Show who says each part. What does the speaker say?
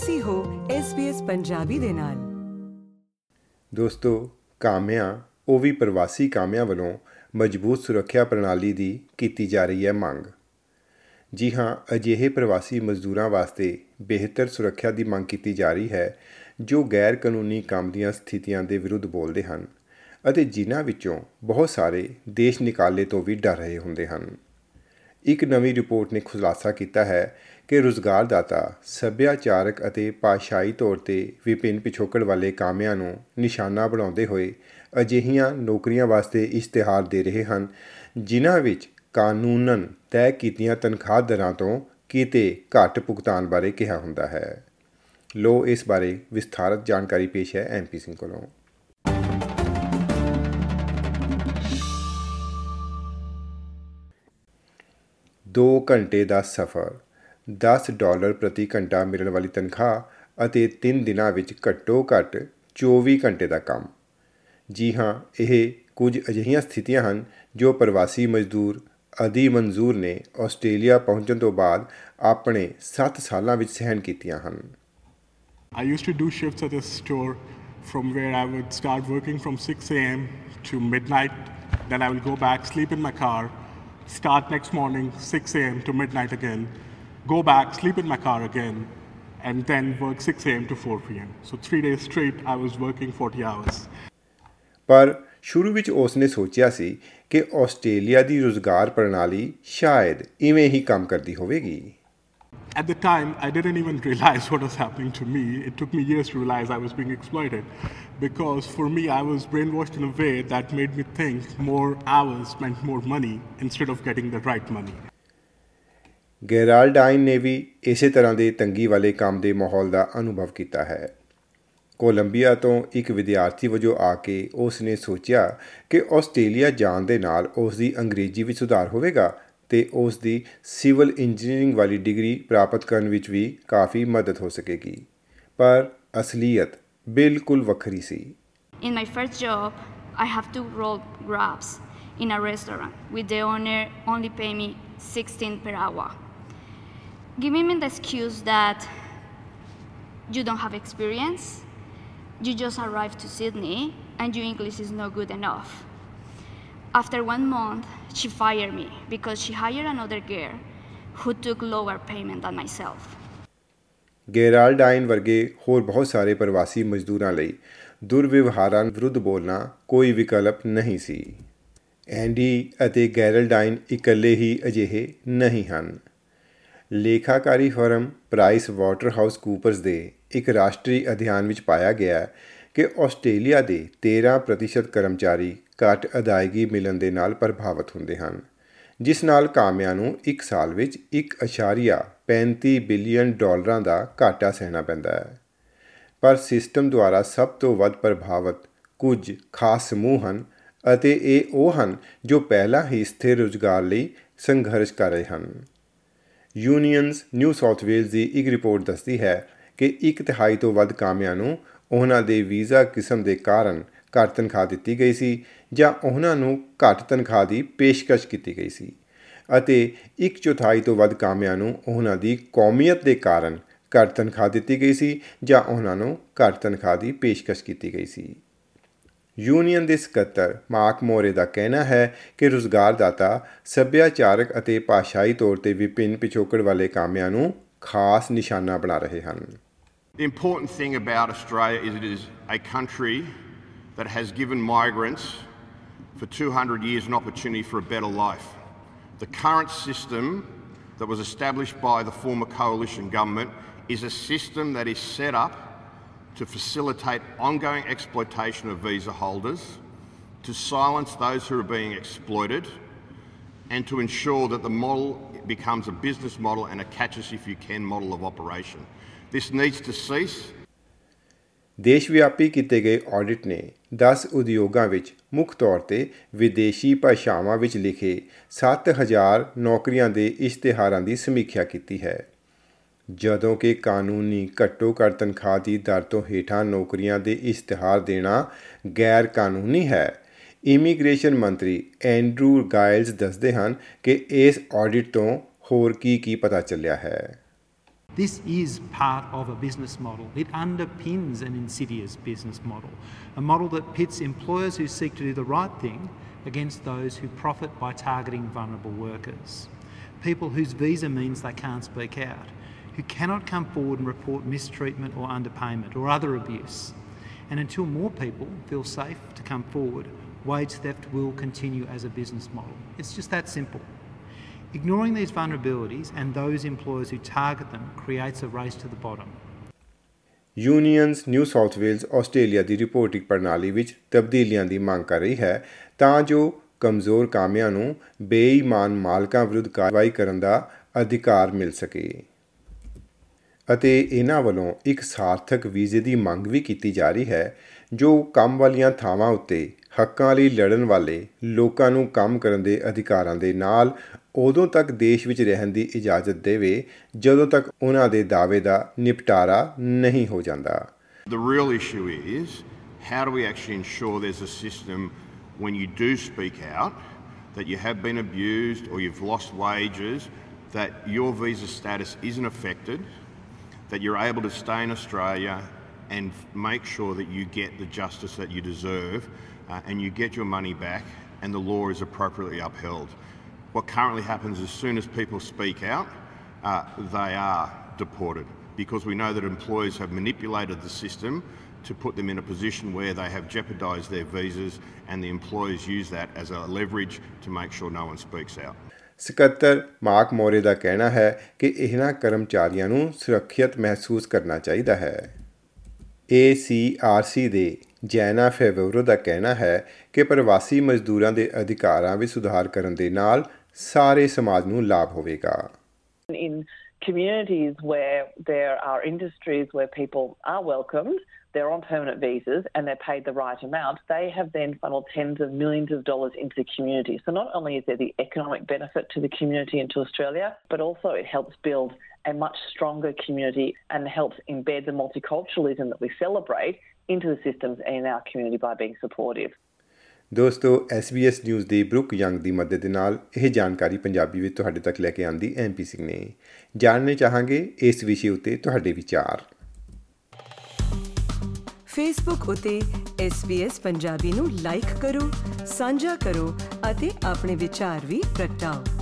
Speaker 1: ਤੁਸੀਂ ਹੋ SBS ਪੰਜਾਬੀ ਦੇ ਨਾਲ।
Speaker 2: ਦੋਸਤੋ, ਕਾਮਿਆਂ, ਉਹ ਵੀ ਪ੍ਰਵਾਸੀ ਕਾਮਿਆਂ ਵੱਲੋਂ ਮਜ਼ਬੂਤ ਸੁਰੱਖਿਆ ਪ੍ਰਣਾਲੀ ਦੀ ਕੀਤੀ ਜਾ ਰਹੀ ਹੈ ਮੰਗ। ਜੀ ਹਾਂ, ਅਜਿਹੇ ਪ੍ਰਵਾਸੀ ਮਜ਼ਦੂਰਾਂ ਵਾਸਤੇ ਬਿਹਤਰ ਸੁਰੱਖਿਆ ਦੀ ਮੰਗ ਕੀਤੀ ਜਾ ਰਹੀ ਹੈ, ਜੋ ਗੈਰ ਕਾਨੂੰਨੀ ਕੰਮ ਦੀਆਂ ਸਥਿਤੀਆਂ ਦੇ ਵਿਰੁੱਧ ਬੋਲਦੇ ਹਨ ਅਤੇ ਜਿਨ੍ਹਾਂ ਵਿੱਚੋਂ ਬਹੁਤ ਸਾਰੇ ਦੇਸ਼ ਨਿਕਾਲੇ ਤੋਂ ਵੀ ਡਰ ਰਹੇ ਹੁੰਦੇ ਹਨ। ਇੱਕ ਨਵੀਂ ਰਿਪੋਰਟ ਨੇ ਖੁਲਾਸਾ ਕੀਤਾ ਹੈ ਕਿ ਰੁਜ਼ਗਾਰਦਾਤਾ, ਸੱਭਿਆਚਾਰਕ ਅਤੇ ਭਾਸ਼ਾਈ ਤੌਰ ਤੇ ਵਿਭਿੰਨ ਪਿਛੋਕੜ ਵਾਲੇ ਕਾਮਿਆਂ ਨੂੰ ਨਿਸ਼ਾਨਾ ਬਣਾਉਂਦੇ ਹੋਏ ਅਜਿਹੀਆਂ ਨੌਕਰੀਆਂ ਵਾਸਤੇ ਇਸ਼ਤਿਹਾਰ ਦੇ ਰਹੇ ਹਨ, ਜਿਨ੍ਹਾਂ ਵਿੱਚ ਕਾਨੂੰਨਨ ਤੈਅ ਕੀਤੀਆਂ ਤਨਖਾਹ ਦਰਾਂ ਤੋਂ ਕਿਤੇ ਘੱਟ ਭੁਗਤਾਨ ਬਾਰੇ ਕਿਹਾ ਹੁੰਦਾ ਹੈ। ਲੋ ਇਸ ਬਾਰੇ ਵਿਸਥਾਰਤ ਜਾਣਕਾਰੀ ਪੇਸ਼ ਹੈ ਐਮਪੀ ਸਿੰਘ ਕੋਲੋਂ। 2 ਘੰਟੇ ਦਾ ਸਫ਼ਰ 10 ਡਾਲਰ ਪ੍ਰਤੀ ਘੰਟਾ ਮਿਲਣ ਵਾਲੀ ਤਨਖਾਹ ਅਤੇ 3 ਦਿਨਾਂ ਵਿੱਚ ਘੱਟੋ ਘੱਟ 24 ਘੰਟੇ ਦਾ ਕੰਮ ਜੀ ਹਾਂ ਇਹ ਕੁਝ ਅਜਿਹੀਆਂ ਸਥਿਤੀਆਂ ਹਨ ਜੋ ਪ੍ਰਵਾਸੀ ਮਜ਼ਦੂਰ ਅਦੀ ਮਨਜ਼ੂਰ ਨੇ ਆਸਟ੍ਰੇਲੀਆ ਪਹੁੰਚਣ ਤੋਂ ਬਾਅਦ ਆਪਣੇ 7 ਸਾਲਾਂ ਵਿੱਚ ਸਹਿਣ ਕੀਤੀਆਂ ਹਨ
Speaker 3: I used to do shifts at a store from where I would start working from 6 a.m. to midnight. Then I will go back, sleep in my car, start next morning 6 a.m. to midnight again, go back, sleep in my car again, and then work 6 a.m. to 4 p.m. So three days straight, I was working 40 hours.
Speaker 2: ਪਰ ਸ਼ੁਰੂ ਵਿੱਚ ਉਸ ਨੇ ਸੋਚਿਆ ਸੀ ਕਿ Australia ਦੀ ਰੁਜ਼ਗਾਰ ਪ੍ਰਣਾਲੀ ਸ਼ਾਇਦ ਇਵੇਂ ਹੀ ਕੰਮ ਕਰਦੀ ਹੋਵੇਗੀ
Speaker 3: At the time, I didn't even realize what was happening to me. It took me years to realize I was being exploited. Because for me, I was brainwashed in a way that made me think more hours meant more money instead of getting the right money.
Speaker 2: ਗੈਰਾਲਡਾਈਨ ਨੇ ਵੀ ਇਸੇ ਤਰ੍ਹਾਂ ਦੇ ਤੰਗੀ ਵਾਲੇ ਕੰਮ ਦੇ ਮਾਹੌਲ ਦਾ ਅਨੁਭਵ ਕੀਤਾ ਹੈ ਕੋਲੰਬੀਆ ਤੋਂ ਇੱਕ ਵਿਦਿਆਰਥੀ ਵਜੋਂ ਆ ਕੇ ਉਸ ਨੇ ਸੋਚਿਆ ਕਿ ਆਸਟ੍ਰੇਲੀਆ ਜਾਣ ਦੇ ਨਾਲ ਉਸ ਦੀ ਅੰਗਰੇਜ਼ੀ ਵਿੱਚ ਸੁਧਾਰ ਹੋਵੇਗਾ ਤੇ ਉਸ ਦੀ ਸਿਵਲ ਇੰਜੀਨੀਅਰਿੰਗ ਵਾਲੀ ਡਿਗਰੀ ਪ੍ਰਾਪਤ ਕਰਨ ਵਿੱਚ ਵੀ ਕਾਫੀ ਮਦਦ ਹੋ ਸਕੇਗੀ ਪਰ ਅਸਲੀਅਤ ਬਿਲਕੁਲ ਵੱਖਰੀ ਸੀ
Speaker 4: In my first job, I have to roll grabs in a restaurant with the owner only pay me 16 per hour. Giving me the excuse that you don't have experience, you just arrived to Sydney and your English is not good enough. After one month, she fired me because she hired another girl who took lower payment than myself.
Speaker 2: ਗੈਰਾਲਡਾਈਨ ਵਰਗੇ ਹੋਰ ਬਹੁਤ ਸਾਰੇ ਪ੍ਰਵਾਸੀ ਮਜ਼ਦੂਰਾਂ ਲਈ ਦੁਰਵਿਵਹਾਰਾਂ ਵਿਰੁੱਧ ਬੋਲਣਾ ਕੋਈ ਵਿਕਲਪ ਨਹੀਂ ਸੀ ਐਂਡੀ ਅਤੇ ਗੈਰਲਡਾਈਨ ਇਕੱਲੇ ਹੀ ਅਜਿਹੇ ਨਹੀਂ ਹਨ ਲੇਖਾਕਾਰੀ ਫਰਮ ਪ੍ਰਾਈਸ ਵਾਟਰਹਾਊਸ ਕੂਪਰਸ ਦੇ ਇੱਕ ਰਾਸ਼ਟਰੀ ਅਧਿਐਨ ਵਿੱਚ ਪਾਇਆ ਗਿਆ ਕਿ ਆਸਟ੍ਰੇਲੀਆ ਦੇ 13% ਕਰਮਚਾਰੀ ਘੱਟ ਅਦਾਇਗੀ ਮਿਲਣ ਦੇ ਨਾਲ ਪ੍ਰਭਾਵਿਤ ਹੁੰਦੇ ਹਨ, ਜਿਸ ਨਾਲ ਕਾਮਿਆਂ ਨੂੰ ਇੱਕ ਸਾਲ ਵਿੱਚ 1.35 ਬਿਲੀਅਨ ਡਾਲਰਾਂ ਦਾ ਘਾਟਾ ਸਹਿਣਾ ਪੈਂਦਾ ਹੈ। ਪਰ ਸਿਸਟਮ ਦੁਆਰਾ ਸਭ ਤੋਂ ਵੱਧ ਪ੍ਰਭਾਵਿਤ ਕੁਝ ਖਾਸ ਸਮੂਹ ਹਨ ਅਤੇ ਇਹ ਉਹ ਹਨ ਜੋ ਪਹਿਲਾਂ ਹੀ ਸਥਿਰ ਰੁਜ਼ਗਾਰ ਲਈ ਸੰਘਰਸ਼ ਕਰ ਰਹੇ ਹਨ। ਯੂਨੀਅਨਸ ਨਿਊ ਸਾਊਥ ਵੇਲਜ਼ ਦੀ ਇੱਕ ਰਿਪੋਰਟ ਦੱਸਦੀ ਹੈ ਕਿ ਇੱਕ ਤਿਹਾਈ ਤੋਂ ਵੱਧ ਕਾਮਿਆਂ ਨੂੰ ਉਹਨਾਂ ਦੇ ਵੀਜ਼ਾ ਕਿਸਮ ਦੇ ਕਾਰਨ ਘੱਟ ਤਨਖਾਹ ਦਿੱਤੀ ਗਈ ਸੀ ਜਾਂ ਉਹਨਾਂ ਨੂੰ ਘੱਟ ਤਨਖਾਹ ਦੀ ਪੇਸ਼ਕਸ਼ ਕੀਤੀ ਗਈ ਸੀ ਅਤੇ ਇੱਕ ਚੌਥਾਈ ਤੋਂ ਵੱਧ ਕਾਮਿਆਂ ਨੂੰ ਉਹਨਾਂ ਦੀ ਕੌਮੀਅਤ ਦੇ ਕਾਰਨ ਘੱਟ ਤਨਖਾਹ ਦਿੱਤੀ ਗਈ ਸੀ ਜਾਂ ਉਹਨਾਂ ਨੂੰ ਘੱਟ ਤਨਖਾਹ ਦੀ ਪੇਸ਼ਕਸ਼ ਕੀਤੀ ਗਈ ਸੀ। ਯੂਨੀਅਨ ਦੇ ਸਕੱਤਰ ਮਾਰਕ ਮੋਰੇ ਦਾ ਕਹਿਣਾ ਹੈ ਕਿ ਰੁਜ਼ਗਾਰਦਾਤਾ ਸੱਭਿਆਚਾਰਕ ਅਤੇ ਭਾਸ਼ਾਈ ਤੌਰ ਤੇ ਵਿਭਿੰਨ ਪਿਛੋਕੜ ਵਾਲੇ ਕਾਮਿਆਂ ਨੂੰ ਖਾਸ ਨਿਸ਼ਾਨਾ ਬਣਾ ਰਹੇ ਹਨ।
Speaker 5: The important thing about Australia is it is a country that has given migrants for 200 years an opportunity for a better life. The current system that was established by the former coalition government is a system that is set up to facilitate ongoing exploitation of visa holders, to silence those who are being exploited, and to ensure that the model becomes a business model and a catch us if you can model of operation. This needs to cease.
Speaker 2: ਦੇਸ਼ ਵਿਆਪੀ ਕੀਤੇ ਗਏ audit ਨੇ 10 ਉਦਯੋਗਾਂ ਵਿੱਚ ਮੁੱਖ ਤੌਰ ਤੇ ਵਿਦੇਸ਼ੀ ਭਾਸ਼ਾਵਾਂ ਵਿੱਚ ਲਿਖੇ 7000 ਨੌਕਰੀਆਂ ਦੇ ਇਸ਼ਤਿਹਾਰਾਂ ਦੀ ਸਮੀਖਿਆ ਕੀਤੀ ਹੈ। ਜਦੋਂ ਕਿ ਕਾਨੂੰਨੀ ਘੱਟੋ ਘੱਟ ਤਨਖਾਹ ਦੀ ਦਰ ਤੋਂ ਹੇਠਾਂ ਨੌਕਰੀਆਂ ਦੇ ਇਸ਼ਤਿਹਾਰ ਦੇਣਾ ਗੈਰ ਕਾਨੂੰਨੀ ਹੈ। ਇਮੀਗ੍ਰੇਸ਼ਨ ਮੰਤਰੀ ਐਂਡਰੂ ਗਾਇਲਸ ਦੱਸਦੇ ਹਨ ਕਿ ਇਸ ਆਡਿਟ ਤੋਂ ਹੋਰ ਕੀ ਕੀ ਪਤਾ ਚੱਲਿਆ ਹੈ।
Speaker 6: This is part of a business model. It underpins an insidious business model, a model that pits employers who seek to do the right thing against those who profit by targeting vulnerable workers. People whose visa means they can't speak out, who cannot come forward and report mistreatment or underpayment or other abuse. And until more people feel safe to come forward, wage theft will continue as a business model. It's just that simple. Ignoring these vulnerabilities and those employers who target them creates a race to the bottom.
Speaker 2: Unions New South Wales Australia ਦੀ reporting ਪ੍ਰਣਾਲੀ ਵਿੱਚ ਤਬਦੀਲੀਆਂ ਦੀ ਮੰਗ ਕਰ ਰਹੀ ਹੈ, ਤਾਂ ਜੋ ਕਮਜ਼ੋਰ ਕਾਮਿਆਂ ਨੂੰ ਬੇਈਮਾਨ ਮਾਲਕਾਂ ਵਿਰੁੱਧ ਕਾਰਵਾਈ ਕਰਨ ਦਾ ਅਧਿਕਾਰ ਮਿਲ ਸਕੇ ਅਤੇ ਇਹਨਾਂ ਵੱਲੋਂ ਇੱਕ ਸਾਰਥਕ ਵੀਜ਼ੇ ਦੀ ਮੰਗ ਵੀ ਕੀਤੀ ਜਾ ਰਹੀ ਹੈ, ਜੋ ਕੰਮ ਵਾਲੀਆਂ ਥਾਵਾਂ ਉੱਤੇ ਹੱਕਾਂ ਲਈ ਲੜਨ ਵਾਲੇ ਲੋਕਾਂ ਨੂੰ ਕੰਮ ਕਰਨ ਦੇ ਅਧਿਕਾਰਾਂ ਦੇ ਨਾਲ ਉਦੋਂ ਤੱਕ ਦੇਸ਼ ਵਿੱਚ ਰਹਿਣ ਦੀ ਇਜਾਜ਼ਤ ਦੇਵੇ ਜਦੋਂ ਤੱਕ ਉਹਨਾਂ ਦੇ ਦਾਅਵੇ ਦਾ ਨਿਪਟਾਰਾ ਨਹੀਂ ਹੋ ਜਾਂਦਾ
Speaker 5: The real issue is how do we actually ensure there's a system when you do speak out that you have been abused or you've lost wages, that your visa status isn't affected, that you're able to stay in Australia and f- make sure that you get the justice that you deserve uh, and you get your money back and the law is appropriately upheld. What currently happens as soon as people speak out, uh, they are deported because we know that employers have manipulated the system to put them in a position where they have jeopardised their visas and the employers use that as a leverage to make sure no one speaks out.
Speaker 2: ਸਕੱਤਰ Mark Morey ਦਾ ਕਹਿਣਾ ਹੈ ਕਿ ਇਹਨਾਂ ਕਰਮਚਾਰੀਆਂ ਨੂੰ ਸੁਰੱਖਿਅਤ ਮਹਿਸੂਸ ਕਰਨਾ ਚਾਹੀਦਾ ਹੈ ACRC ਦੇ ਜੈਨਾ ਫੇਵਰੋ ਦਾ ਕਹਿਣਾ ਹੈ ਕਿ ਪ੍ਰਵਾਸੀ ਮਜ਼ਦੂਰਾਂ ਦੇ ਅਧਿਕਾਰਾਂ ਵਿੱਚ ਸੁਧਾਰ ਕਰਨ ਦੇ ਨਾਲ ਸਾਰੇ ਸਮਾਜ ਨੂੰ ਲਾਭ ਹੋਵੇਗਾ
Speaker 7: in communities where there are industries where people are welcomed, they're on permanent visas and they're paid the right amount, they have then funneled tens of millions of dollars into the community. So not only is there the economic benefit to the community and to Australia, but also it helps build a much stronger community and helps embed the multiculturalism that we celebrate into the systems in our community by being supportive.
Speaker 2: ਦੋਸਤੋ SBS news ਦੇ Brooke Young ਦੀ ਮਦਦ ਦੇ ਨਾਲ ਇਹ ਜਾਣਕਾਰੀ ਪੰਜਾਬੀ ਵਿੱਚ ਤੁਹਾਡੇ ਤੱਕ ਲੈ ਕੇ ਆਂਦੀ ਐਮਪੀ ਸਿੰਘ ਨੇ। ਜਾਣਨੇ ਚਾਹਾਂਗੇ ਇਸ ਵਿਸ਼ੇ ਉੱਤੇ ਤੁਹਾਡੇ ਵਿਚਾਰ।
Speaker 1: ਫੇਸਬੁੱਕ ਉਤੇ SBS ਪੰਜਾਬੀ ਨੂੰ ਲਾਈਕ ਕਰੋ, ਸਾਂਝਾ ਕਰੋ ਅਤੇ ਆਪਣੇ ਵਿਚਾਰ ਵੀ ਪ੍ਰਗਟਾਓ।